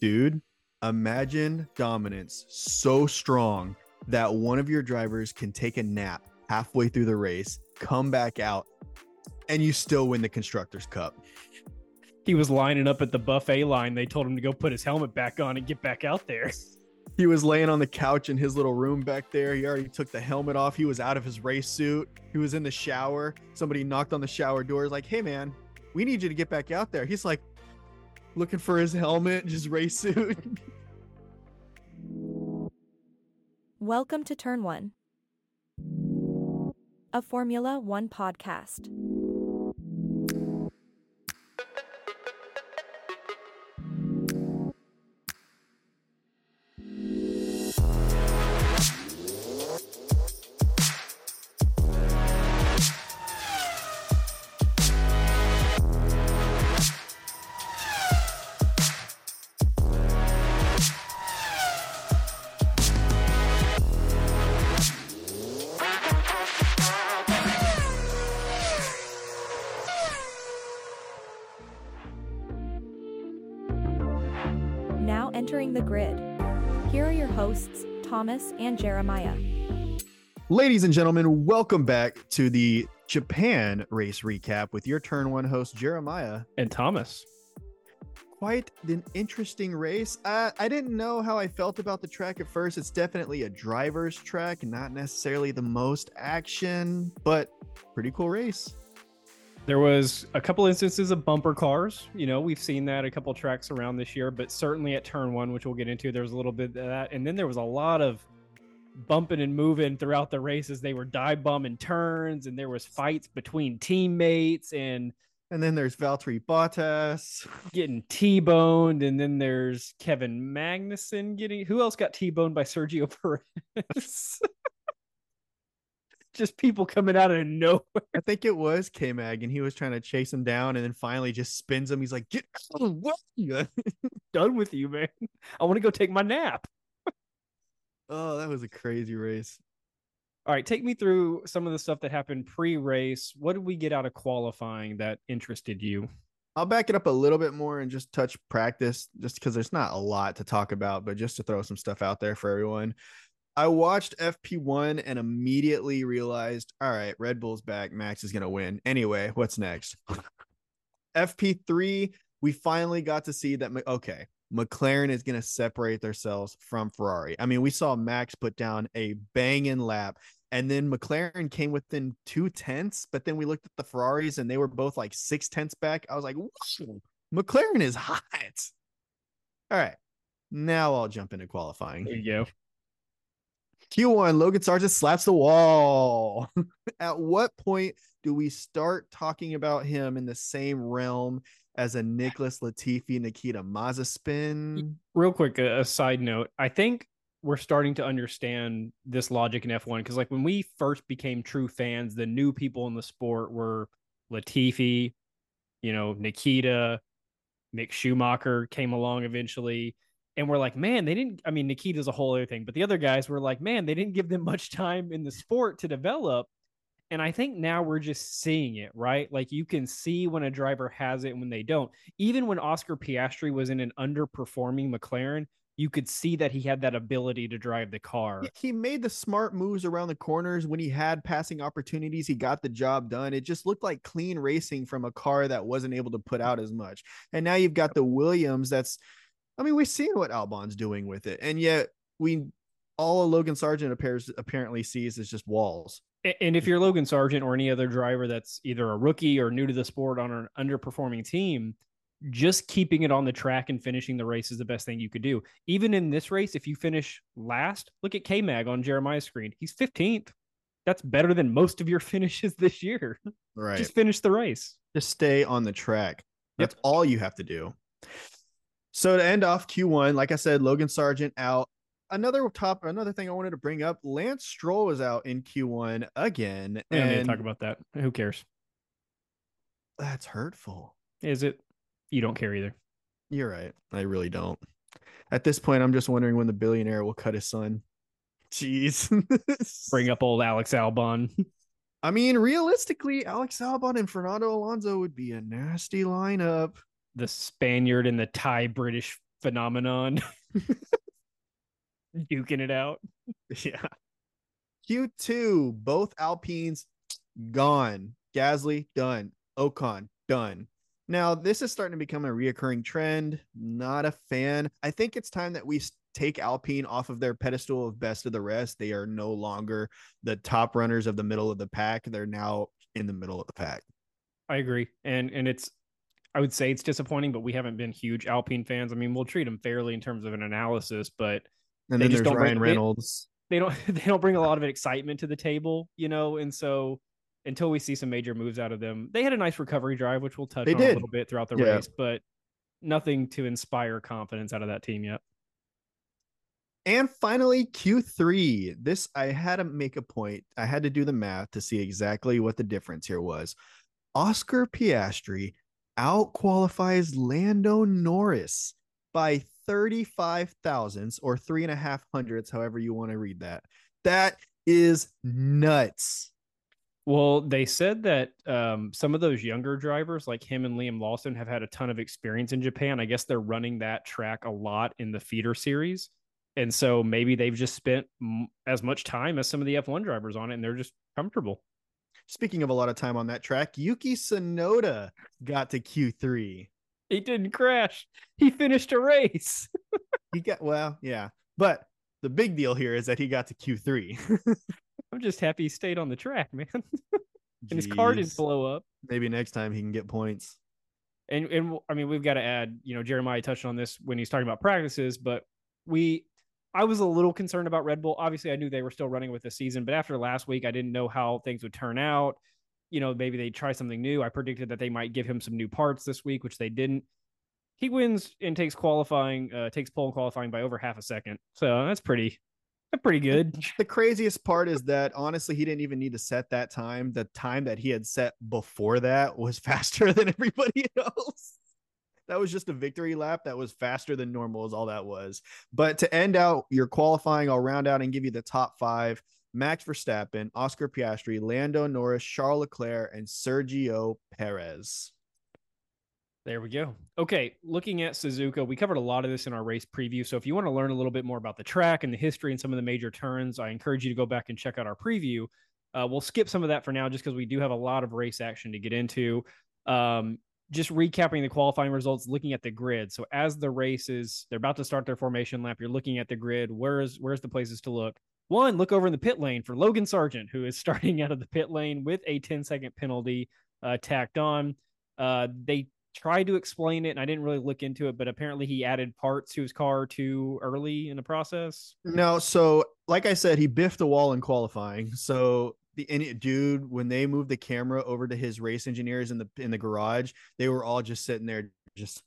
Dude, imagine dominance so strong that one of your drivers can take a nap halfway through the race, come back out, and you still win the Constructors' Cup. He was lining up at the buffet line. They told him to go put his helmet back on and get back out there. He was laying on the couch in his little room back there. He already took the helmet off. He was out of his race suit. He was in the shower. Somebody knocked on the shower door. He's like, hey, man, we need you to get back out there. He's like, looking for his helmet, his race suit. Welcome to Turn One, a Formula One podcast. Thomas and Jeremiah. Ladies and gentlemen, welcome back to the Japan race recap with your turn one host, Jeremiah. And Thomas. Quite an interesting race. Uh, I didn't know how I felt about the track at first. It's definitely a driver's track, not necessarily the most action, but pretty cool race. There was a couple instances of bumper cars. You know, we've seen that a couple tracks around this year, but certainly at turn one, which we'll get into, there was a little bit of that. And then there was a lot of bumping and moving throughout the races. they were dive bombing turns, and there was fights between teammates and And then there's Valtteri Bottas. getting T-boned, and then there's Kevin Magnussen getting who else got T-boned by Sergio Perez? Just people coming out of nowhere. I think it was K Mag, and he was trying to chase him down, and then finally just spins him. He's like, "Get out of the way!" Done with you, man. I want to go take my nap. oh, that was a crazy race. All right, take me through some of the stuff that happened pre-race. What did we get out of qualifying that interested you? I'll back it up a little bit more and just touch practice, just because there's not a lot to talk about, but just to throw some stuff out there for everyone. I watched FP1 and immediately realized, all right, Red Bull's back. Max is going to win. Anyway, what's next? FP3, we finally got to see that, okay, McLaren is going to separate themselves from Ferrari. I mean, we saw Max put down a banging lap, and then McLaren came within two tenths, but then we looked at the Ferraris and they were both like six tenths back. I was like, McLaren is hot. All right, now I'll jump into qualifying. There you go. Q1, Logan Sargeant slaps the wall. At what point do we start talking about him in the same realm as a Nicholas Latifi, Nikita Mazepin? Real quick, a, a side note. I think we're starting to understand this logic in F1 because, like, when we first became true fans, the new people in the sport were Latifi, you know, Nikita, Mick Schumacher came along eventually. And we're like, man, they didn't. I mean, Nikita's a whole other thing, but the other guys were like, man, they didn't give them much time in the sport to develop. And I think now we're just seeing it, right? Like you can see when a driver has it and when they don't. Even when Oscar Piastri was in an underperforming McLaren, you could see that he had that ability to drive the car. He made the smart moves around the corners when he had passing opportunities. He got the job done. It just looked like clean racing from a car that wasn't able to put out as much. And now you've got the Williams that's I mean, we've seen what Albon's doing with it, and yet we all Logan Sargeant appears apparently sees is just walls. And if you're Logan Sargeant or any other driver that's either a rookie or new to the sport on an underperforming team, just keeping it on the track and finishing the race is the best thing you could do. Even in this race, if you finish last, look at K Mag on Jeremiah's screen. He's 15th. That's better than most of your finishes this year. Right. Just finish the race. Just stay on the track. That's Yep. all you have to do. So to end off Q1, like I said, Logan Sargeant out. Another top, another thing I wanted to bring up: Lance Stroll was out in Q1 again, We need to and talk about that. Who cares? that's hurtful. Is it? You don't care either. You're right. I really don't. At this point, I'm just wondering when the billionaire will cut his son. Jeez. Bring up old Alex Albon. I mean, realistically, Alex Albon and Fernando Alonso would be a nasty lineup. The Spaniard and the Thai British phenomenon. Duking it out. Yeah. Q2, both Alpines gone. Gasly done. Ocon done. Now, this is starting to become a reoccurring trend. Not a fan. I think it's time that we take Alpine off of their pedestal of best of the rest. They are no longer the top runners of the middle of the pack. They're now in the middle of the pack. I agree. And and it's I would say it's disappointing, but we haven't been huge Alpine fans. I mean, we'll treat them fairly in terms of an analysis, but and then there's Ryan Reynolds. They, they don't they don't bring a lot of excitement to the table, you know, and so until we see some major moves out of them. They had a nice recovery drive, which we'll touch they on did. a little bit throughout the yeah. race, but nothing to inspire confidence out of that team yet. And finally, Q3. This I had to make a point. I had to do the math to see exactly what the difference here was. Oscar Piastri out qualifies Lando Norris by 35 thousandths or three and a half hundredths, however you want to read that. That is nuts. Well, they said that um, some of those younger drivers, like him and Liam Lawson, have had a ton of experience in Japan. I guess they're running that track a lot in the feeder series. And so maybe they've just spent m- as much time as some of the F1 drivers on it and they're just comfortable. Speaking of a lot of time on that track, Yuki Tsunoda got to Q3. He didn't crash. He finished a race. he got, well, yeah. But the big deal here is that he got to Q3. I'm just happy he stayed on the track, man. and Jeez. his car didn't blow up. Maybe next time he can get points. And and I mean, we've got to add, you know, Jeremiah touched on this when he's talking about practices, but we I was a little concerned about Red Bull. Obviously, I knew they were still running with the season, but after last week, I didn't know how things would turn out. You know, maybe they try something new. I predicted that they might give him some new parts this week, which they didn't. He wins and takes qualifying, uh, takes pole qualifying by over half a second. So that's pretty pretty good. The craziest part is that honestly, he didn't even need to set that time. The time that he had set before that was faster than everybody else. That was just a victory lap that was faster than normal, is all that was. But to end out your qualifying, I'll round out and give you the top five Max Verstappen, Oscar Piastri, Lando Norris, Charles Leclerc, and Sergio Perez. There we go. Okay, looking at Suzuka, we covered a lot of this in our race preview. So if you want to learn a little bit more about the track and the history and some of the major turns, I encourage you to go back and check out our preview. Uh, we'll skip some of that for now just because we do have a lot of race action to get into. Um, just recapping the qualifying results, looking at the grid. So as the races, they're about to start their formation lap. You're looking at the grid. Where's where's the places to look? One, look over in the pit lane for Logan Sargeant, who is starting out of the pit lane with a 10 second penalty uh, tacked on. Uh, they tried to explain it and I didn't really look into it, but apparently he added parts to his car too early in the process. No, so like I said, he biffed a wall in qualifying. So the any dude, when they moved the camera over to his race engineers in the in the garage, they were all just sitting there just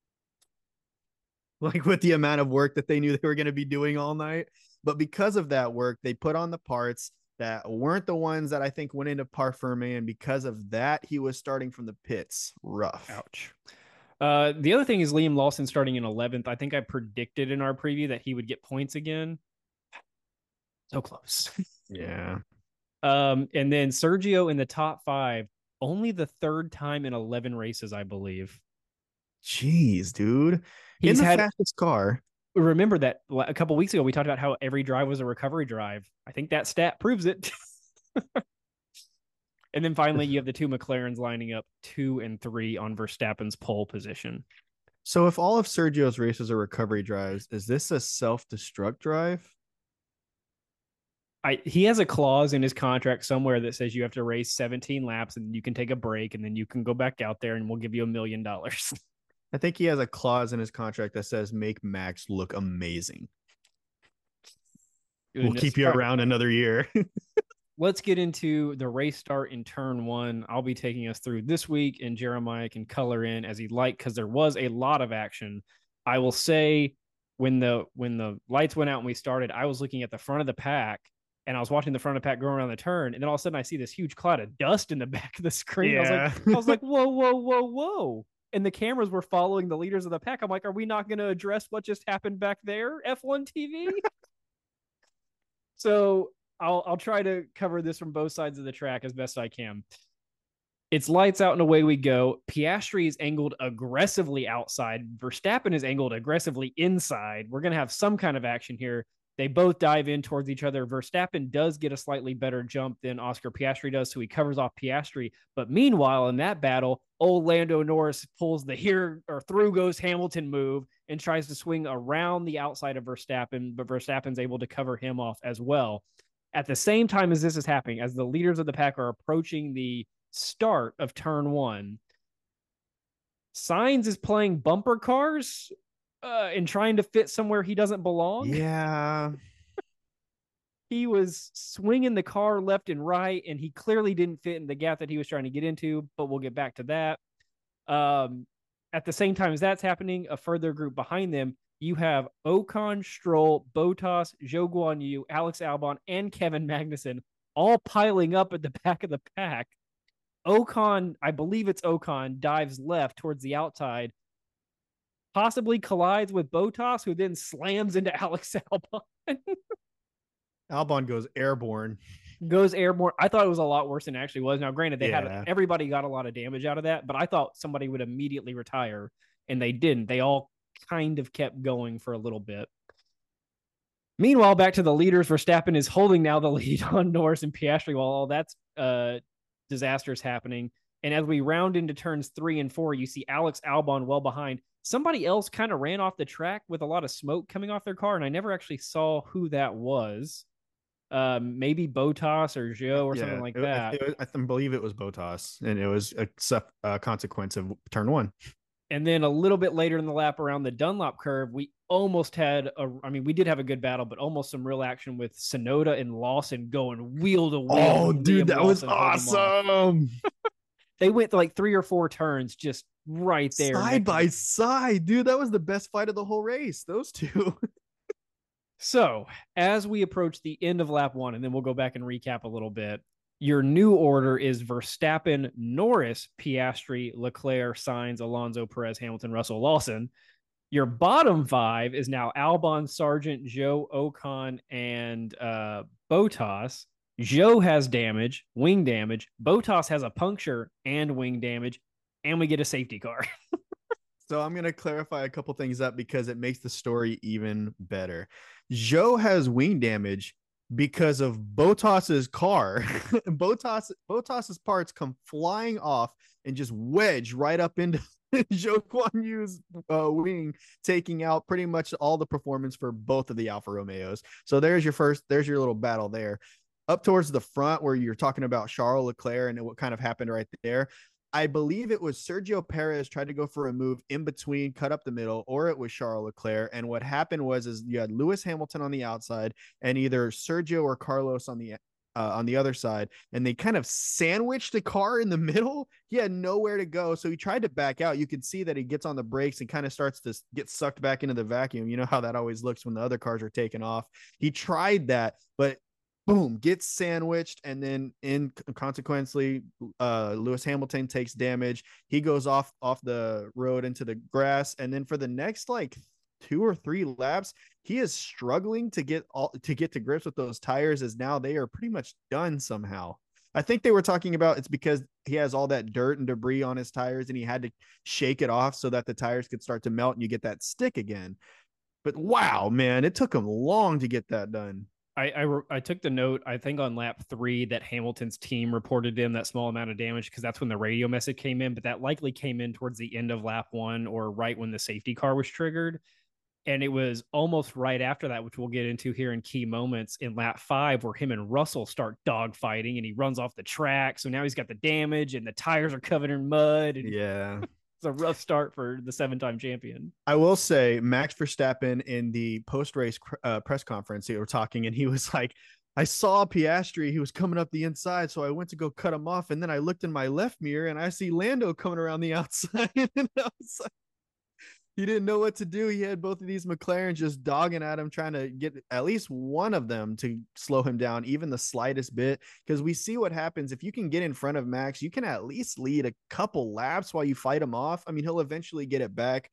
like with the amount of work that they knew they were going to be doing all night. But because of that work, they put on the parts that weren't the ones that I think went into parc fermé, and because of that, he was starting from the pits. Rough. Ouch. Uh, the other thing is Liam Lawson starting in 11th. I think I predicted in our preview that he would get points again. So close. yeah. Um, and then Sergio in the top five, only the third time in 11 races, I believe. Jeez, dude. He's in the had, fastest car remember that a couple weeks ago we talked about how every drive was a recovery drive. I think that stat proves it. and then finally, you have the two McLarens lining up two and three on Verstappen's pole position. So, if all of Sergio's races are recovery drives, is this a self-destruct drive? I, he has a clause in his contract somewhere that says you have to race 17 laps and you can take a break and then you can go back out there and we'll give you a million dollars. I think he has a clause in his contract that says make Max look amazing. Goodness. We'll keep you around another year. Let's get into the race start in turn one. I'll be taking us through this week, and Jeremiah can color in as he'd like because there was a lot of action. I will say when the when the lights went out and we started, I was looking at the front of the pack and I was watching the front of the pack go around the turn, and then all of a sudden I see this huge cloud of dust in the back of the screen. Yeah. I was like, I was like, whoa, whoa, whoa, whoa and the cameras were following the leaders of the pack. I'm like, are we not going to address what just happened back there? F1 TV. so I'll I'll try to cover this from both sides of the track as best I can. It's lights out and away we go. Piastri is angled aggressively outside. Verstappen is angled aggressively inside. We're going to have some kind of action here. They both dive in towards each other. Verstappen does get a slightly better jump than Oscar Piastri does, so he covers off Piastri. But meanwhile, in that battle, old Lando Norris pulls the here or through goes Hamilton move and tries to swing around the outside of Verstappen, but Verstappen's able to cover him off as well. At the same time as this is happening, as the leaders of the pack are approaching the start of turn one, Sainz is playing bumper cars uh, and trying to fit somewhere he doesn't belong. Yeah. he was swinging the car left and right, and he clearly didn't fit in the gap that he was trying to get into. But we'll get back to that. Um, at the same time as that's happening, a further group behind them, you have Ocon, Stroll, Bottas, Zhou Guan Yu, Alex Albon, and Kevin Magnussen all piling up at the back of the pack. Ocon, I believe it's Ocon, dives left towards the outside, possibly collides with Bottas, who then slams into Alex Albon. Albon goes airborne. Goes airborne. I thought it was a lot worse than it actually was. Now, granted, they Yeah. had everybody got a lot of damage out of that, but I thought somebody would immediately retire, and they didn't. They all kind of kept going for a little bit. Meanwhile, back to the leaders, Verstappen is holding now the lead on Norris and Piastri while all that's uh, disasters happening. And as we round into turns three and four, you see Alex Albon well behind. Somebody else kind of ran off the track with a lot of smoke coming off their car, and I never actually saw who that was. Um, maybe Bottas or Zhou or something like it- that. it was- I believe it was Bottas, and it was a uh, consequence of turn one. And then a little bit later in the lap around the Dunlop curve, we almost had a I mean, we did have a good battle, but almost some real action with Tsunoda and Lawson going wheel to wheel. Oh, dude, Liam that was Lawson off. awesome! They went like three or four turns just right there. side by side, dude. That was the best fight of the whole race. Those two. So, as we approach the end of lap one, and then we'll go back and recap a little bit, your new order is Verstappen, Norris, Piastri, Leclerc, Sainz Alonso, Perez, Hamilton, Russell, Lawson. Your bottom five is now Albon, Sargeant, Zhou, Ocon, and uh, Bottas. Zhou has damage, wing damage. Bottas has a puncture and wing damage, and we get a safety car. So I'm gonna clarify a couple things up because it makes the story even better. Zhou has wing damage because of Bottas's car. Bottas Bottas's parts come flying off and just wedge right up into Zhou Guan Yu's uh, wing, taking out pretty much all the performance for both of the Alfa Romeos. So there's your first, there's your little battle there. Up towards the front, where you're talking about Charles Leclerc and what kind of happened right there. I believe it was Sergio Perez tried to go for a move in between, cut up the middle, or it was Charles Leclerc. And what happened was, is you had Lewis Hamilton on the outside and either Sergio or Carlos on the uh, on the other side, and they kind of sandwiched the car in the middle. He had nowhere to go, so he tried to back out. You can see that he gets on the brakes and kind of starts to get sucked back into the vacuum. You know how that always looks when the other cars are taking off. He tried that, but boom, gets sandwiched, and then in consequently, uh, Lewis Hamilton takes damage. He goes off off the road into the grass, and then for the next like two or three laps, he is struggling to get all to get to grips with those tires. As now they are pretty much done somehow. I think they were talking about it's because he has all that dirt and debris on his tires, and he had to shake it off so that the tires could start to melt and you get that stick again. But wow, man, it took him long to get that done. I, I re- I took the note I think on lap three that Hamilton's team reported in that small amount of damage because that's when the radio message came in, but that likely came in towards the end of lap one or right when the safety car was triggered. And it was almost right after that, which we'll get into here in key moments in lap five, where him and Russell start dogfighting and he runs off the track. So now he's got the damage and the tires are covered in mud. And Yeah. A rough start for the seven time champion. I will say Max Verstappen in the post race uh, press conference, they were talking, and he was like, I saw Piastri, he was coming up the inside, so I went to go cut him off, and then I looked in my left mirror and I see Lando coming around the outside, and I was like, he didn't know what to do. He had both of these McLaren just dogging at him, trying to get at least one of them to slow him down, even the slightest bit. Because we see what happens if you can get in front of Max, you can at least lead a couple laps while you fight him off. I mean, he'll eventually get it back,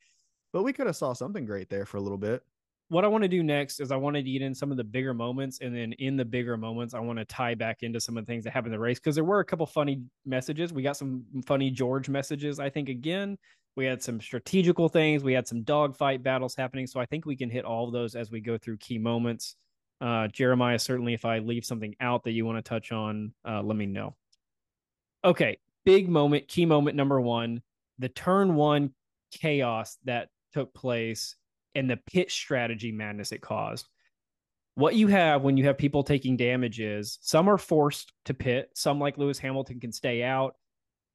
but we could have saw something great there for a little bit. what I want to do next is I want to get in some of the bigger moments, and then in the bigger moments, I want to tie back into some of the things that happened in the race because there were a couple funny messages. We got some funny George messages. I think again, we had some strategical things. We had some dogfight battles happening. So I think we can hit all of those as we go through key moments. Uh, Jeremiah, certainly, if I leave something out that you want to touch on, uh, let me know. Okay, big moment, key moment number one, the turn one chaos that took place and the pit strategy madness it caused. What you have when you have people taking damage is some are forced to pit, some like Lewis Hamilton can stay out.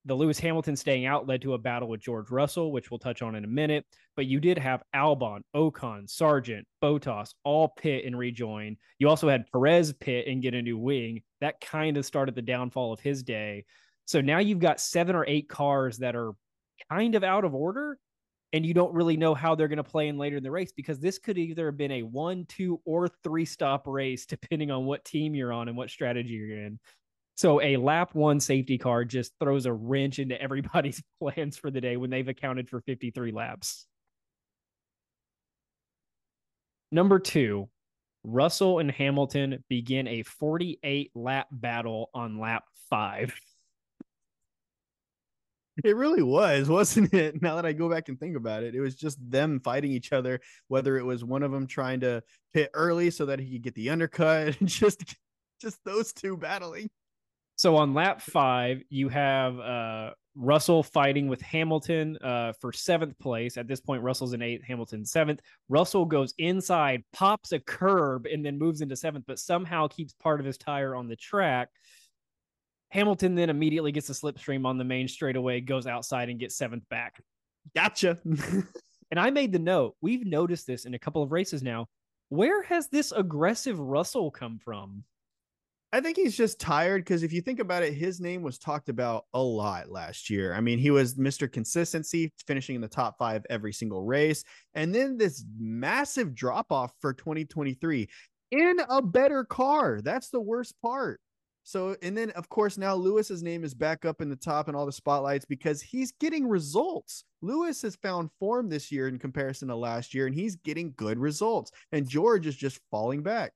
The Lewis Hamilton staying out led to a battle with George Russell, which we'll touch on in a minute. But you did have Albon, Ocon, Sargeant, Bottas all pit and rejoin. You also had Perez pit and get a new wing. That kind of started the downfall of his day. So now you've got seven or eight cars that are kind of out of order and you don't really know how they're going to play in later in the race because this could either have been a one, two, or three stop race, depending on what team you're on and what strategy you're in. So a lap one safety car just throws a wrench into everybody's plans for the day when they've accounted for 53 laps. Number two, Russell and Hamilton begin a 48 lap battle on lap five. It really was, wasn't it? Now that I go back and think about it, it was just them fighting each other. Whether it was one of them trying to pit early so that he could get the undercut, just just those two battling. So on lap five, you have uh, Russell fighting with Hamilton uh, for seventh place. At this point, Russell's in eighth, Hamilton seventh. Russell goes inside, pops a curb, and then moves into seventh, but somehow keeps part of his tire on the track. Hamilton then immediately gets a slipstream on the main straightaway, goes outside and gets seventh back. Gotcha. and I made the note. We've noticed this in a couple of races now. Where has this aggressive Russell come from? I think he's just tired because if you think about it, his name was talked about a lot last year. I mean, he was Mr. Consistency, finishing in the top five every single race. And then this massive drop off for 2023 in a better car. That's the worst part. So, and then of course, now Lewis's name is back up in the top and all the spotlights because he's getting results. Lewis has found form this year in comparison to last year, and he's getting good results. And George is just falling back.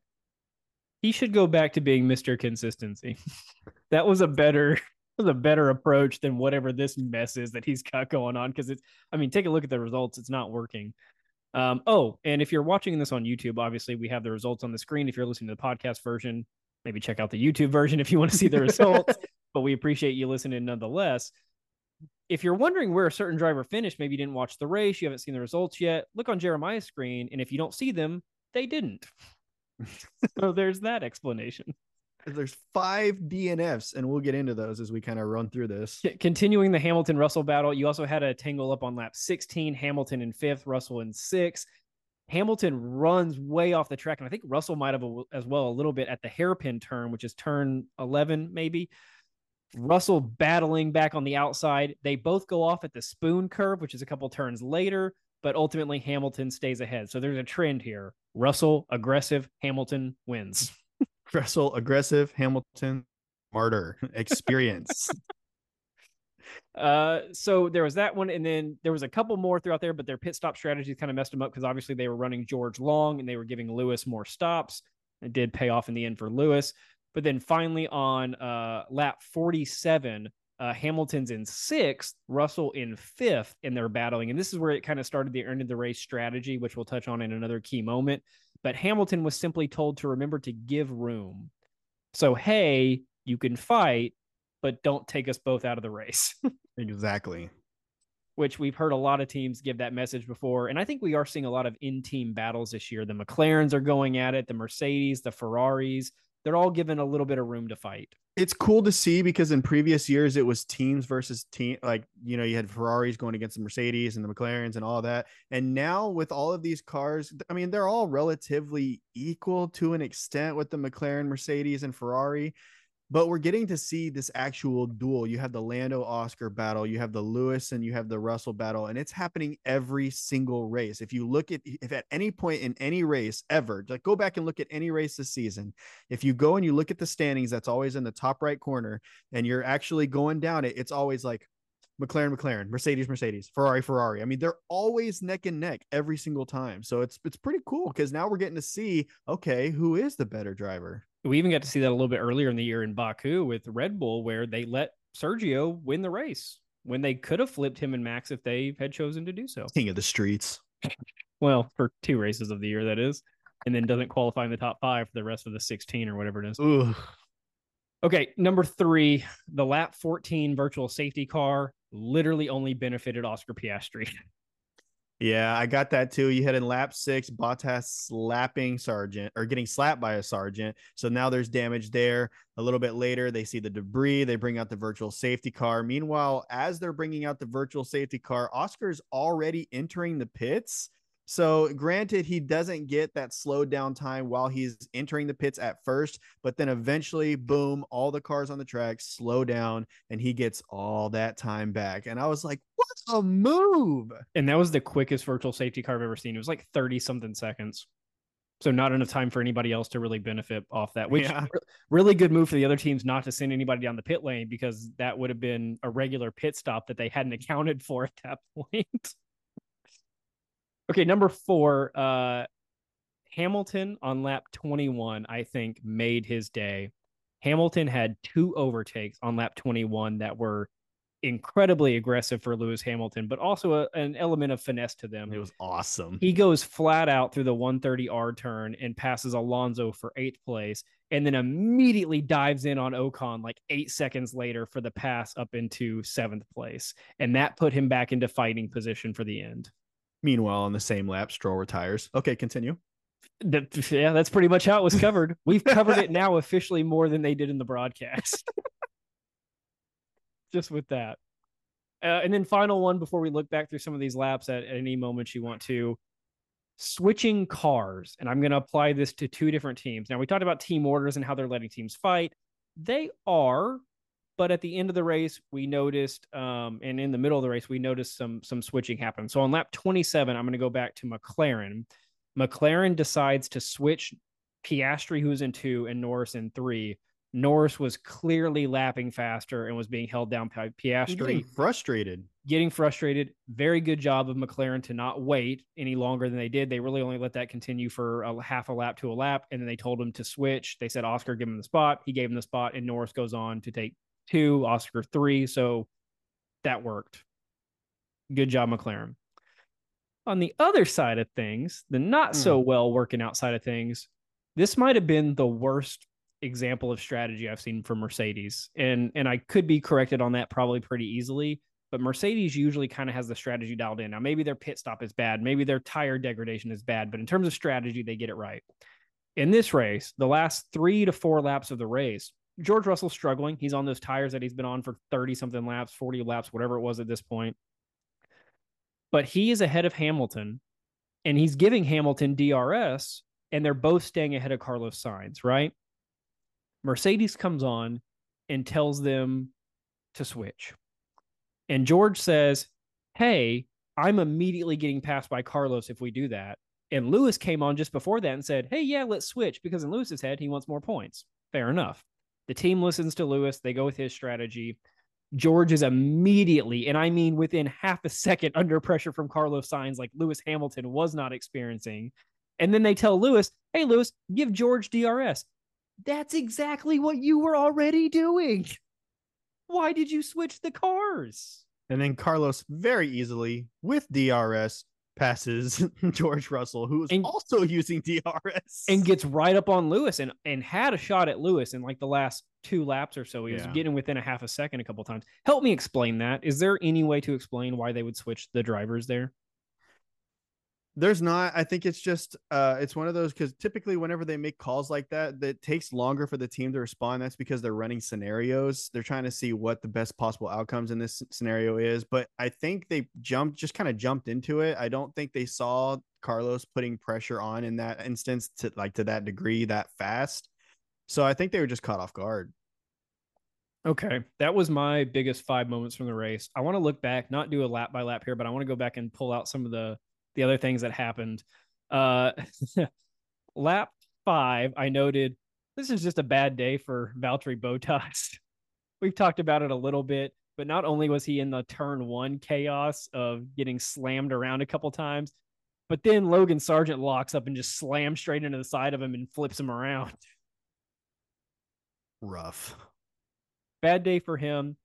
He should go back to being Mr. Consistency. that was a better was a better approach than whatever this mess is that he's got going on. Because it's, I mean, take a look at the results. It's not working. Um, oh, and if you're watching this on YouTube, obviously we have the results on the screen. If you're listening to the podcast version, maybe check out the YouTube version if you want to see the results. but we appreciate you listening nonetheless. If you're wondering where a certain driver finished, maybe you didn't watch the race, you haven't seen the results yet, look on Jeremiah's screen. And if you don't see them, they didn't. So there's that explanation. There's five DNFs, and we'll get into those as we kind of run through this. Continuing the Hamilton Russell battle, you also had a tangle up on lap 16, Hamilton in fifth, Russell in sixth. Hamilton runs way off the track, and I think Russell might have a, as well a little bit at the hairpin turn, which is turn 11, maybe. Russell battling back on the outside. They both go off at the spoon curve, which is a couple turns later, but ultimately Hamilton stays ahead. So there's a trend here. Russell aggressive, Hamilton wins. Russell aggressive, Hamilton martyr experience. Uh, so there was that one, and then there was a couple more throughout there, but their pit stop strategies kind of messed them up because obviously they were running George long and they were giving Lewis more stops. It did pay off in the end for Lewis. But then finally on uh, lap 47, uh, Hamilton's in sixth, Russell in fifth, and they're battling. And this is where it kind of started the end of the race strategy, which we'll touch on in another key moment. But Hamilton was simply told to remember to give room. So, hey, you can fight, but don't take us both out of the race. exactly. Which we've heard a lot of teams give that message before. And I think we are seeing a lot of in team battles this year. The McLarens are going at it, the Mercedes, the Ferraris, they're all given a little bit of room to fight. It's cool to see because in previous years it was teams versus team. Like you know, you had Ferraris going against the Mercedes and the McLarens and all that. And now with all of these cars, I mean, they're all relatively equal to an extent with the McLaren, Mercedes, and Ferrari but we're getting to see this actual duel. You have the Lando Oscar battle, you have the Lewis and you have the Russell battle, and it's happening every single race. If you look at if at any point in any race ever, like go back and look at any race this season, if you go and you look at the standings, that's always in the top right corner, and you're actually going down it, it's always like McLaren, McLaren, Mercedes, Mercedes, Ferrari, Ferrari. I mean, they're always neck and neck every single time. So it's it's pretty cool because now we're getting to see okay, who is the better driver. We even got to see that a little bit earlier in the year in Baku with Red Bull, where they let Sergio win the race when they could have flipped him and Max if they had chosen to do so. King of the streets. Well, for two races of the year, that is, and then doesn't qualify in the top five for the rest of the 16 or whatever it is. Ooh. Okay, number three, the lap 14 virtual safety car literally only benefited Oscar Piastri. Yeah, I got that too. You had in lap six, Bottas slapping Sargeant or getting slapped by a Sargeant. So now there's damage there. A little bit later, they see the debris. They bring out the virtual safety car. Meanwhile, as they're bringing out the virtual safety car, Oscar's already entering the pits. So, granted, he doesn't get that slowed down time while he's entering the pits at first, but then eventually, boom, all the cars on the track slow down and he gets all that time back. And I was like, what a move! And that was the quickest virtual safety car I've ever seen. It was like 30 something seconds. So, not enough time for anybody else to really benefit off that, which Yeah. really good move for the other teams not to send anybody down the pit lane because that would have been a regular pit stop that they hadn't accounted for at that point. Okay, number four, uh, Hamilton on lap 21, I think, made his day. Hamilton had two overtakes on lap 21 that were incredibly aggressive for Lewis Hamilton, but also a, an element of finesse to them. It was awesome. He goes flat out through the 130R turn and passes Alonso for eighth place, and then immediately dives in on Ocon like eight seconds later for the pass up into seventh place. And that put him back into fighting position for the end. Meanwhile, on the same lap, Stroll retires. Okay, continue. That, yeah, that's pretty much how it was covered. We've covered it now officially more than they did in the broadcast. Just with that. Uh, and then final one before we look back through some of these laps at, at any moment you want to. Switching cars, and I'm going to apply this to two different teams. Now we talked about team orders and how they're letting teams fight. They are, but at the end of the race, we noticed, um, and in the middle of the race, we noticed some some switching happen. So on lap 27, I'm going to go back to McLaren. McLaren decides to switch Piastri, who's in two, and Norris in three. Norris was clearly lapping faster and was being held down by Piastri, getting frustrated. getting frustrated. Very good job of McLaren to not wait any longer than they did. They really only let that continue for a half a lap to a lap, and then they told him to switch. They said Oscar give him the spot. He gave him the spot, and Norris goes on to take two, Oscar three. So that worked. Good job, McLaren. On the other side of things, the not so hmm. well working outside of things, this might have been the worst example of strategy I've seen from Mercedes. And and I could be corrected on that probably pretty easily, but Mercedes usually kind of has the strategy dialed in. Now maybe their pit stop is bad, maybe their tire degradation is bad, but in terms of strategy they get it right. In this race, the last 3 to 4 laps of the race, George Russell's struggling. He's on those tires that he's been on for 30 something laps, 40 laps, whatever it was at this point. But he is ahead of Hamilton and he's giving Hamilton DRS and they're both staying ahead of Carlos Sainz, right? Mercedes comes on and tells them to switch. And George says, Hey, I'm immediately getting passed by Carlos if we do that. And Lewis came on just before that and said, Hey, yeah, let's switch because in Lewis's head, he wants more points. Fair enough. The team listens to Lewis, they go with his strategy. George is immediately, and I mean within half a second, under pressure from Carlos Sainz, like Lewis Hamilton was not experiencing. And then they tell Lewis, Hey, Lewis, give George DRS. That's exactly what you were already doing. Why did you switch the cars? And then Carlos very easily with DRS passes George Russell, who is And- also using DRS. And gets right up on Lewis and, and had a shot at Lewis in like the last two laps or so. He was getting within a half a second a couple times. Help me explain that. Is there any way to explain why they would switch the drivers there? There's not. I think it's just uh it's one of those because typically whenever they make calls like that, that takes longer for the team to respond. That's because they're running scenarios. They're trying to see what the best possible outcomes in this scenario is. But I think they jumped, just kind of jumped into it. I don't think they saw Carlos putting pressure on in that instance to like to that degree that fast. So I think they were just caught off guard. Okay. That was my biggest five moments from the race. I want to look back, not do a lap by lap here, but I want to go back and pull out some of the the other things that happened. Uh lap five, I noted this is just a bad day for Valtteri Bottas. We've talked about it a little bit. but not only was he in the turn one chaos of getting slammed around a couple times, but then Logan Sargeant locks up and just slams straight into the side of him and flips him around. Rough. Bad day for him.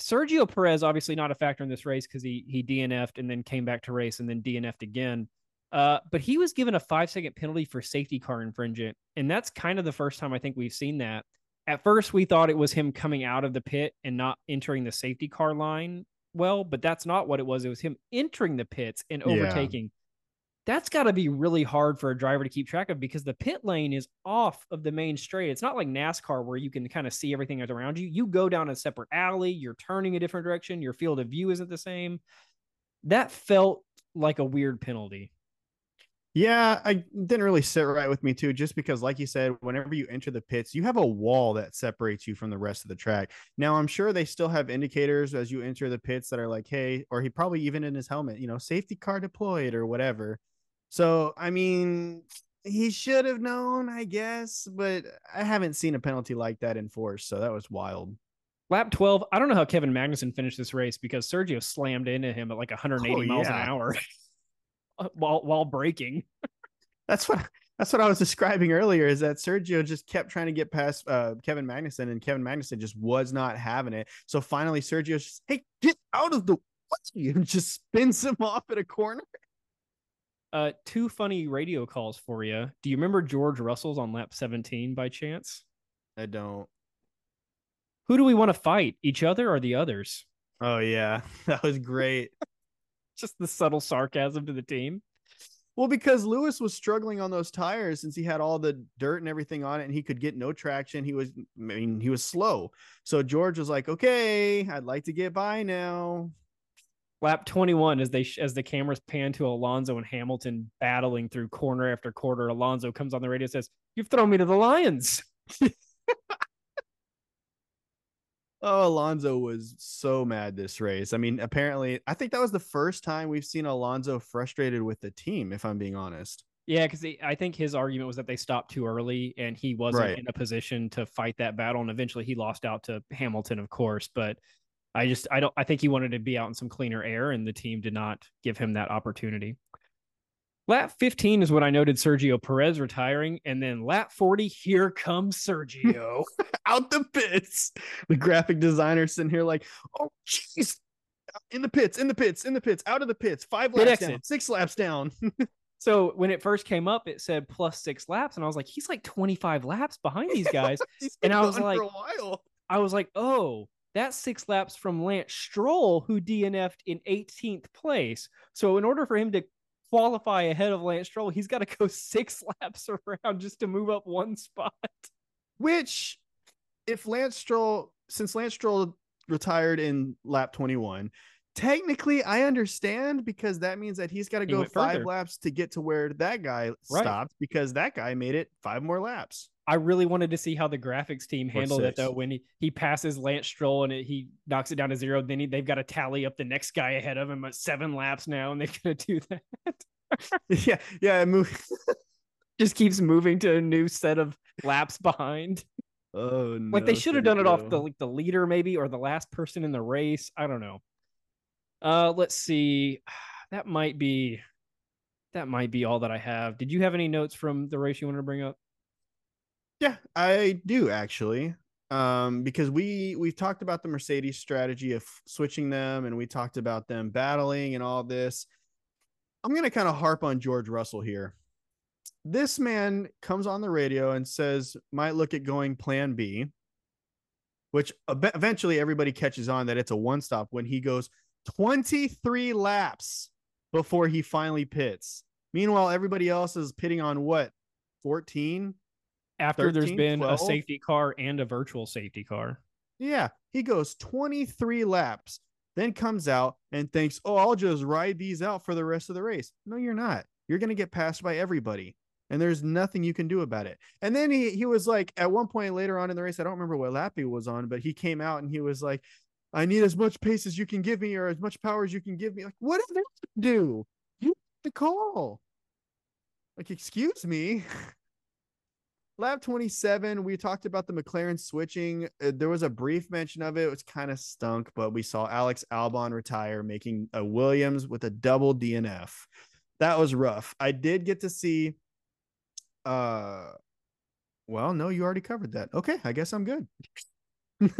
Sergio Perez obviously not a factor in this race because he he DNF'd and then came back to race and then DNF'd again. Uh, but he was given a five second penalty for safety car infringement, and that's kind of the first time I think we've seen that. At first, we thought it was him coming out of the pit and not entering the safety car line well, but that's not what it was. It was him entering the pits and Yeah. That's got to be really hard for a driver to keep track of because the pit lane is off of the main straight. It's not like NASCAR where you can kind of see everything that's around you. You go down a separate alley, you're turning a different direction, your field of view isn't the same. That felt like a weird penalty. Yeah, I didn't really sit right with me too, just because, like you said, whenever you enter the pits, you have a wall that separates you from the rest of the track. Now, I'm sure they still have indicators as you enter the pits that are like, hey, or he probably even in his helmet, you know, safety car deployed or whatever. So, I mean, he should have known, I guess, but I haven't seen a penalty like that enforced. So that was wild. Lap 12, I don't know how Kevin Magnussen finished this race because Sergio slammed into him at like 180 Oh, miles yeah. an hour while while braking. That's what that's what I was describing earlier. Is that Sergio just kept trying to get past uh, Kevin Magnussen, and Kevin Magnussen just was not having it. So finally, Sergio's just, "Hey, get out of the way!" and just spins him off at a corner. Uh, two funny radio calls for you. Do you remember George Russell's on lap 17 by chance? I don't. Who do we want to fight, each other or the others? Oh yeah, that was great. Just the subtle sarcasm to the team. well, because Lewis was struggling on those tires since he had all the dirt and everything on it, and he could get no traction. He was, I mean, he was slow. So George was like, "Okay, I'd like to get by now." Lap 21, as they as the cameras pan to Alonso and Hamilton battling through corner after corner, Alonso comes on the radio and says, "You've thrown me to the lions." Oh, Alonso was so mad this race. I mean, apparently, I think that was the first time we've seen Alonso frustrated with the team, if I'm being honest. Yeah, because I think his argument was that they stopped too early and he wasn't Right. in a position to fight that battle. And eventually he lost out to Hamilton, of course. But I just, I don't, I think he wanted to be out in some cleaner air and the team did not give him that opportunity. Lap 15 is when I noted Sergio Perez retiring. And then lap 40, here comes Sergio. Out the pits. The graphic designer sitting here like, oh, jeez. In the pits, in the pits, in the pits, out of the pits, five laps down, six laps down. so when it first came up, it said plus six laps. And I was like, he's like 25 laps behind these guys. And I was like- for a while. I was like, oh, that's six laps from Lance Stroll, who DNF'd in 18th place. So in order for him to qualify ahead of Lance Stroll, he's got to go six laps around just to move up one spot. Which, if Lance Stroll, since Lance Stroll retired in lap 21, technically I understand because that means that he's got to go five further. laps to get to where that guy Right. stopped because that guy made it five more laps. I really wanted to see how the graphics team handled it though. When he, he passes Lance Stroll and it, he knocks it down to zero, then he, they've got to tally up the next guy ahead of him at seven laps now, and they're gonna do that. yeah, yeah, it moved. Just keeps moving to a new set of laps behind. Oh no. like they should have done it off the like the leader maybe or the last person in the race i don't know uh let's see that might be that might be all that i have did you have any notes from the race you wanted to bring up Yeah, I do actually. Um, because we we've talked about the Mercedes strategy of switching them, and we talked about them battling and all this. I'm gonna kind of harp on George Russell here. This man comes on the radio and says, "Might look at going Plan B," which eventually everybody catches on that it's a one stop when he goes 23 laps before he finally pits. Meanwhile, everybody else is pitting on what 14 after there's been a safety car and a virtual safety car Yeah, he goes 23 laps, then comes out and thinks, "Oh, I'll just ride these out for the rest of the race." No, you're not. You're going to get passed by everybody, and there's nothing you can do about it. And then he he was like at one point later on in the race, I don't remember what lap he was on, but he came out and he was like, "I need as much pace as you can give me or as much power as you can give me." Like, what did that do? You the call. Like, excuse me. lap 27, we talked about the McLaren switching. Uh, there was a brief mention of it. It was kind of stunk, but we saw Alex Albon retire, making a Williams with a double DNF. That was rough. I did get to see. Uh, well, no, you already covered that. Okay, I guess I'm good.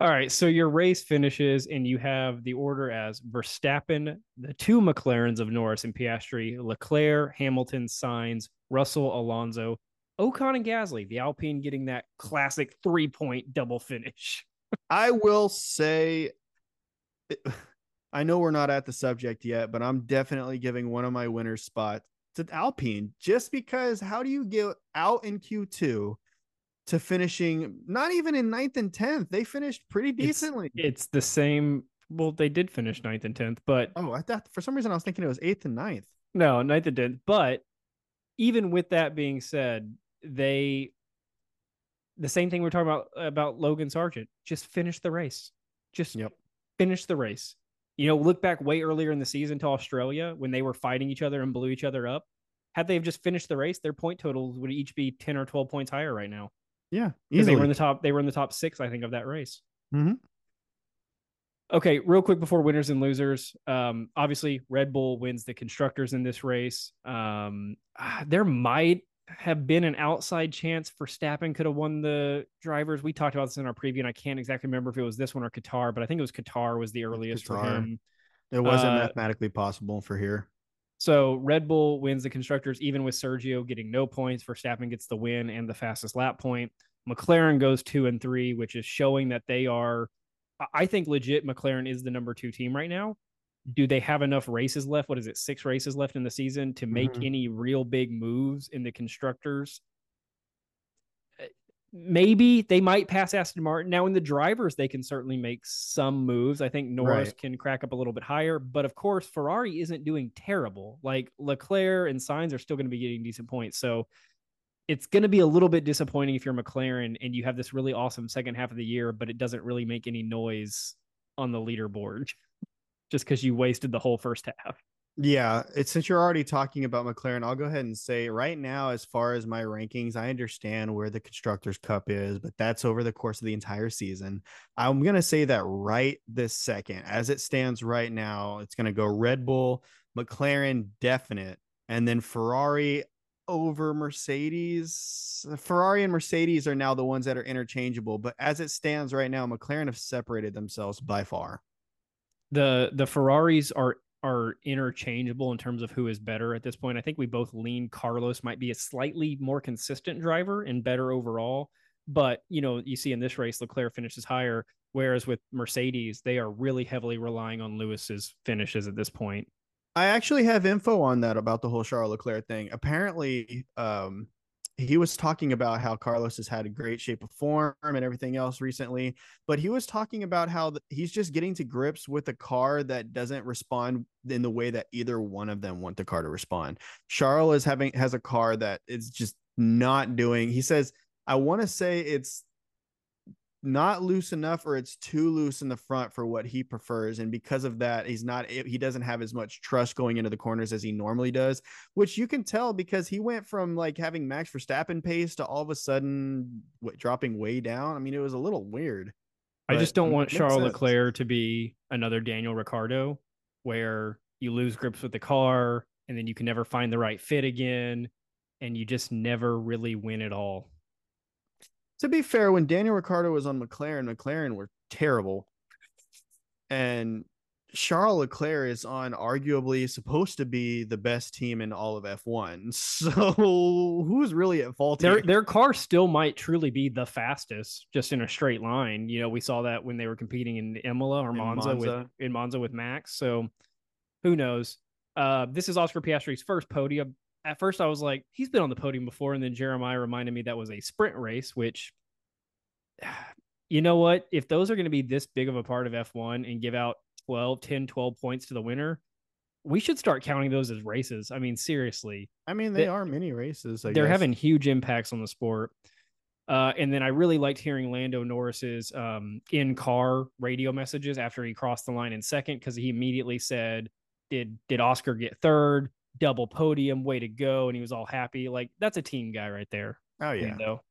All right, so your race finishes, and you have the order as Verstappen, the two McLarens of Norris and Piastri, Leclerc, Hamilton, Sainz, Russell, Alonso, Ocon, and Gasly. The Alpine getting that classic three point double finish. I will say, I know we're not at the subject yet, but I'm definitely giving one of my winner spots to Alpine just because how do you get out in Q2 to finishing not even in ninth and tenth. They finished pretty decently. It's, it's, the same. Well, they did finish ninth and tenth, but oh, I thought for some reason I was thinking it was eighth and ninth. No, ninth and tenth. But even with that being said, they the same thing we're talking about about Logan Sargeant. Just finish the race. Just yep. finish the race. You know, look back way earlier in the season to Australia when they were fighting each other and blew each other up. Had they have just finished the race, their point totals would each be ten or twelve points higher right now. Yeah, because they were in the top. They were in the top six, I think, of that race. Mm-hmm. Okay, real quick before winners and losers. Um, obviously, Red Bull wins the constructors in this race. Um, ah, there might have been an outside chance for Verstappen could have won the drivers. We talked about this in our preview, and I can't exactly remember if it was this one or Qatar, but I think it was Qatar was the earliest Qatar. for him. It wasn't uh, mathematically possible for here. So Red Bull wins the constructors, even with Sergio getting no points. For Verstappen gets the win and the fastest lap point. McLaren goes two and three, which is showing that they are, I think, legit. McLaren is the number two team right now. Do they have enough races left? What is it? Six races left in the season to make mm-hmm. any real big moves in the constructors? maybe they might pass Aston Martin. Now in the drivers, they can certainly make some moves. I think Norris right. can crack up a little bit higher, but of course Ferrari isn't doing terrible. Like Leclerc and Sainz are still going to be getting decent points. So it's going to be a little bit disappointing if you're McLaren and you have this really awesome second half of the year, but it doesn't really make any noise on the leaderboard just because you wasted the whole first half. Yeah, it's since you're already talking about McLaren, I'll go ahead and say right now, as far as my rankings, I understand where the Constructors' Cup is, but that's over the course of the entire season. I'm going to say that right this second, as it stands right now, it's going to go Red Bull, McLaren, definite, and then Ferrari over Mercedes. Ferrari and Mercedes are now the ones that are interchangeable, but as it stands right now, McLaren have separated themselves by far. The the Ferraris are are interchangeable in terms of who is better at this point. I think we both lean Carlos might be a slightly more consistent driver and better overall. But you know, you see in this race, Leclerc finishes higher, whereas with Mercedes, they are really heavily relying on Lewis's finishes at this point. I actually have info on that about the whole Charles Leclerc thing. Apparently, um, he was talking about how Carlos has had a great shape of form and everything else recently, but he was talking about how he's just getting to grips with a car that doesn't respond in the way that either one of them want the car to respond. Charles is having has a car that is just not doing. He says, I want to say it's not loose enough or it's too loose in the front for what he prefers and because of that he's not eh, he doesn't have as much trust going into the corners as he normally does which you can tell because he went from like having Max Verstappen pace to all of a sudden what, dropping way down I mean it was a little weird I just don't want Charles sense. Leclerc to be another Daniel Ricciardo where you lose grips with the car and then you can never find the right fit again and you just never really win at all to be fair, when Daniel Ricciardo was on McLaren, McLaren were terrible. And Charles Leclerc is on arguably supposed to be the best team in all of F1. So who's really at fault? Their their car still might truly be the fastest, just in a straight line. You know, we saw that when they were competing in Imola or Monza, Monza. with in Monza with Max. So who knows? Uh, this is Oscar Piastri's first podium at first I was like, he's been on the podium before. And then Jeremiah reminded me that was a sprint race, which, you know what? If those are going to be this big of a part of F1 and give out 12, 10, 12 points to the winner, we should start counting those as races. I mean, seriously. I mean, they, they are mini races. I they're guess. having huge impacts on the sport. Uh, and then I really liked hearing Lando Norris's um, in car radio messages after he crossed the line in second because he immediately said, "Did did Oscar get third? Double podium, way to go. And he was all happy. Like that's a team guy right there. Oh yeah. window.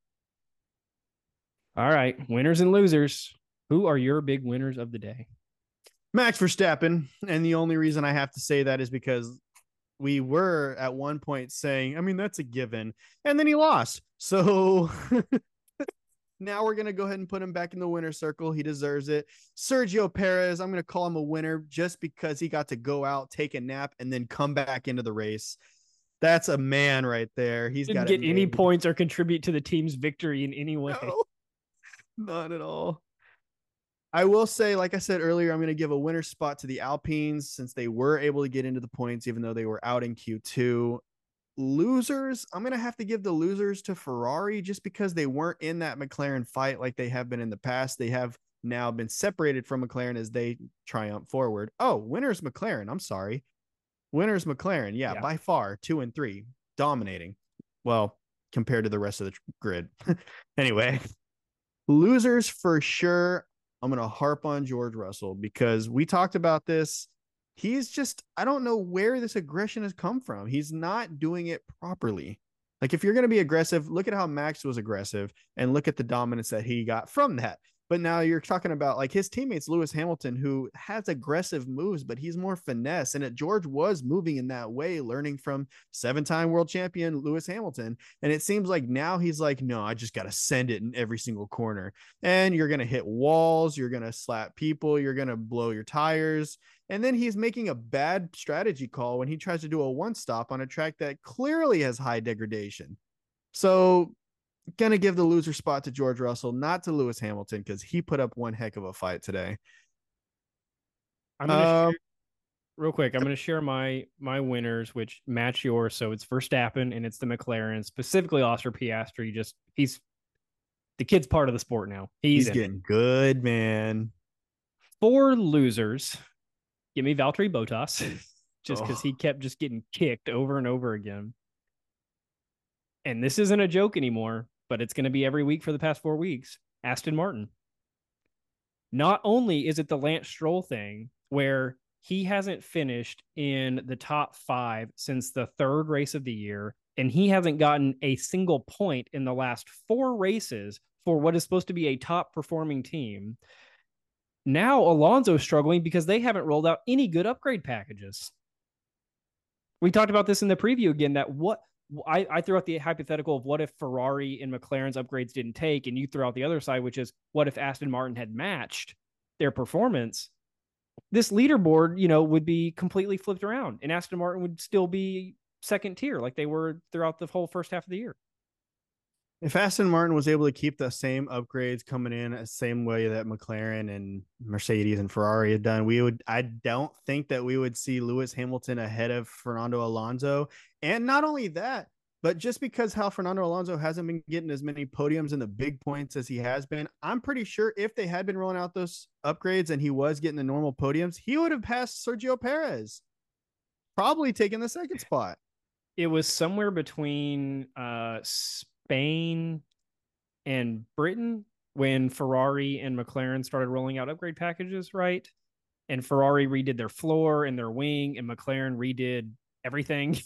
All right, winners and losers. Who are your big winners of the day? Max Verstappen. And the only reason I have to say that is because we were at one point saying, I mean, that's a given. And then he lost. So now we're going to go ahead and put him back in the winner circle. He deserves it. Sergio Perez, I'm going to call him a winner just because he got to go out, take a nap, and then come back into the race. That's a man right there. He's Didn't got get any points or contribute to the team's victory in any way. No, not at all. I will say, like I said earlier, I'm going to give a winner spot to the Alpines since they were able to get into the points, even though they were out in Q2. Losers, I'm going to have to give the losers to Ferrari just because they weren't in that McLaren fight like they have been in the past. They have now been separated from McLaren as they triumph forward. Oh, winners McLaren. I'm sorry. Winners McLaren. Yeah, Yeah. by far, two and three, dominating. Well, compared to the rest of the grid. anyway, losers for sure. I'm going to harp on George Russell because we talked about this. He's just, I don't know where this aggression has come from. He's not doing it properly. Like, if you're going to be aggressive, look at how Max was aggressive and look at the dominance that he got from that. But now you're talking about like his teammates, Lewis Hamilton, who has aggressive moves, but he's more finesse. And it, George was moving in that way, learning from seven time world champion Lewis Hamilton. And it seems like now he's like, no, I just got to send it in every single corner. And you're going to hit walls, you're going to slap people, you're going to blow your tires. And then he's making a bad strategy call when he tries to do a one stop on a track that clearly has high degradation. So, gonna give the loser spot to George Russell, not to Lewis Hamilton, because he put up one heck of a fight today. I'm gonna Um, share, real quick. I'm gonna share my my winners, which match yours. So it's Verstappen and it's the McLaren, specifically Oscar Piastri. Just he's the kid's part of the sport now. He's, He's, it. getting good, man. four losers. Give me Valtteri Bottas, just because Oh. he kept just getting kicked over and over again. And this isn't a joke anymore, but it's going to be every week for the past four weeks. Aston Martin. Not only is it the Lance Stroll thing where he hasn't finished in the top five since the third race of the year, and he hasn't gotten a single point in the last four races for what is supposed to be a top performing team. Now Alonso's struggling because they haven't rolled out any good upgrade packages. We talked about this in the preview again that what I, I threw out the hypothetical of what if Ferrari and McLaren's upgrades didn't take, and you threw out the other side, which is what if Aston Martin had matched their performance? This leaderboard, you know, would be completely flipped around, and Aston Martin would still be second tier like they were throughout the whole first half of the year. If Aston Martin was able to keep the same upgrades coming in the same way that McLaren and Mercedes and Ferrari had done, we would I don't think that we would see Lewis Hamilton ahead of Fernando Alonso. And not only that, but just because how Fernando Alonso hasn't been getting as many podiums and the big points as he has been, I'm pretty sure if they had been rolling out those upgrades and he was getting the normal podiums, he would have passed Sergio Perez. Probably taking the second spot. it was somewhere between uh Spain and Britain when Ferrari and McLaren started rolling out upgrade packages, right? And Ferrari redid their floor and their wing, and McLaren redid everything.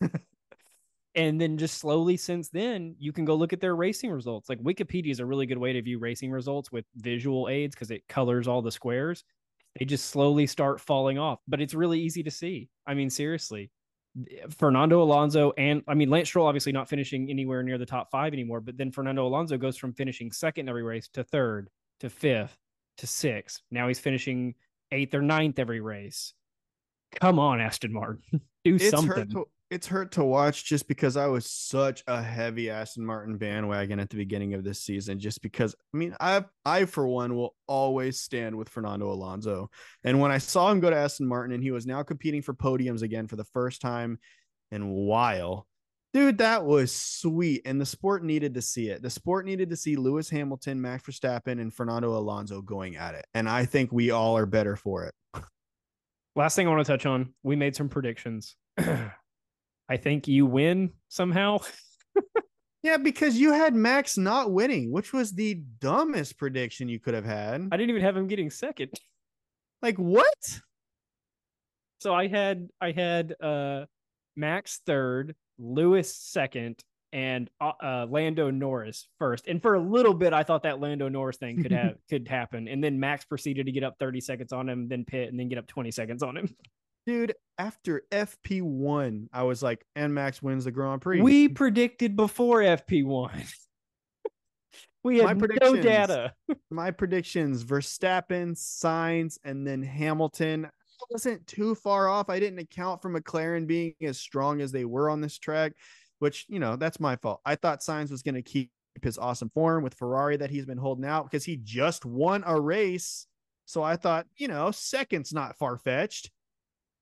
and then just slowly since then, you can go look at their racing results. Like Wikipedia is a really good way to view racing results with visual aids because it colors all the squares. They just slowly start falling off, but it's really easy to see. I mean, seriously, Fernando Alonso and I mean Lance Stroll obviously not finishing anywhere near the top five anymore, but then Fernando Alonso goes from finishing second every race to third to fifth to sixth. Now he's finishing eighth or ninth every race. Come on, Aston Martin, do it's something. hurt to it's hurt to watch just because I was such a heavy Aston Martin bandwagon at the beginning of this season. Just because I mean, I I for one will always stand with Fernando Alonso. And when I saw him go to Aston Martin and he was now competing for podiums again for the first time in a while, dude, that was sweet. And the sport needed to see it. The sport needed to see Lewis Hamilton, Max Verstappen, and Fernando Alonso going at it. And I think we all are better for it. Last thing I want to touch on, we made some predictions. I think you win somehow. Yeah, because you had Max not winning, which was the dumbest prediction you could have had. I didn't even have him getting second. Like what? So I had I had uh Max third, Lewis second, and uh, uh, Lando Norris first. And for a little bit, I thought that Lando Norris thing could have could happen. And then Max proceeded to get up 30 seconds on him, then pit, and then get up 20 seconds on him. Dude, after FP1, I was like, and Max wins the Grand Prix. We predicted before FP1. we had no data. my predictions Verstappen, Sainz, and then Hamilton. I wasn't too far off. I didn't account for McLaren being as strong as they were on this track, which, you know, that's my fault. I thought Sainz was going to keep his awesome form with Ferrari that he's been holding out because he just won a race. So I thought, you know, second's not far fetched.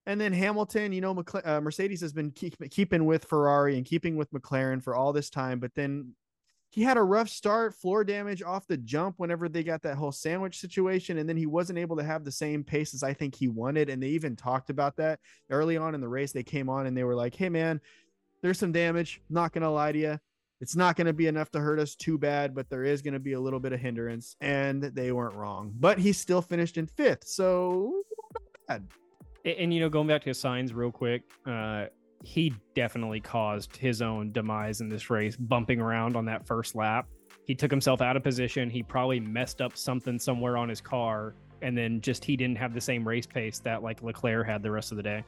And then Hamilton, you know, uh, Mercedes has been keep, keeping with Ferrari and keeping with McLaren for all this time, but then he had a rough start, floor damage off the jump whenever they got that whole sandwich situation, and then he wasn't able to have the same pace as I think he wanted. And they even talked about that early on in the race. They came on and they were like, "Hey, man, there's some damage. Not gonna lie to you." It's not going to be enough to hurt us too bad, but there is going to be a little bit of hindrance, and they weren't wrong. But he still finished in fifth, so bad. And, and, you know, going back to his Sainz real quick, uh, he definitely caused his own demise in this race, bumping around on that first lap. He took himself out of position. He probably messed up something somewhere on his car, and then just he didn't have the same race pace that like Leclerc had the rest of the day.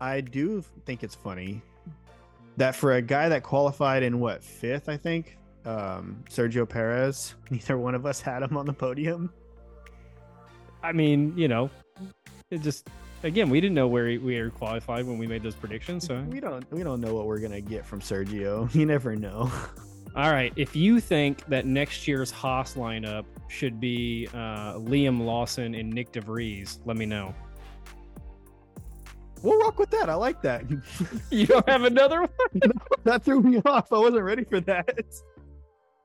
I do think it's funny that for a guy that qualified in what fifth, I think, um, Sergio Perez, neither one of us had him on the podium. I mean, you know, it just again we didn't know where we were qualified when we made those predictions. So we don't we don't know what we're gonna get from Sergio. You never know. All right, if you think that next year's Haas lineup should be uh, Liam Lawson and Nyck de Vries, let me know. We'll rock with that. I like that. You don't have another one? that threw me off. I wasn't ready for that.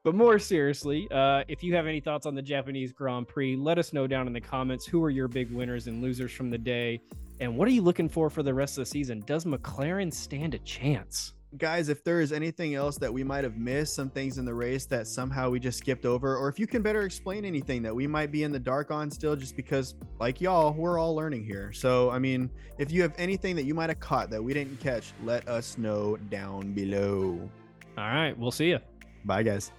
But more seriously, uh, if you have any thoughts on the Japanese Grand Prix, let us know down in the comments. Who are your big winners and losers from the day? And what are you looking for for the rest of the season? Does McLaren stand a chance? Guys, if there is anything else that we might have missed, some things in the race that somehow we just skipped over, or if you can better explain anything that we might be in the dark on still, just because, like y'all, we're all learning here. So, I mean, if you have anything that you might have caught that we didn't catch, let us know down below. All right, we'll see you. Bye, guys.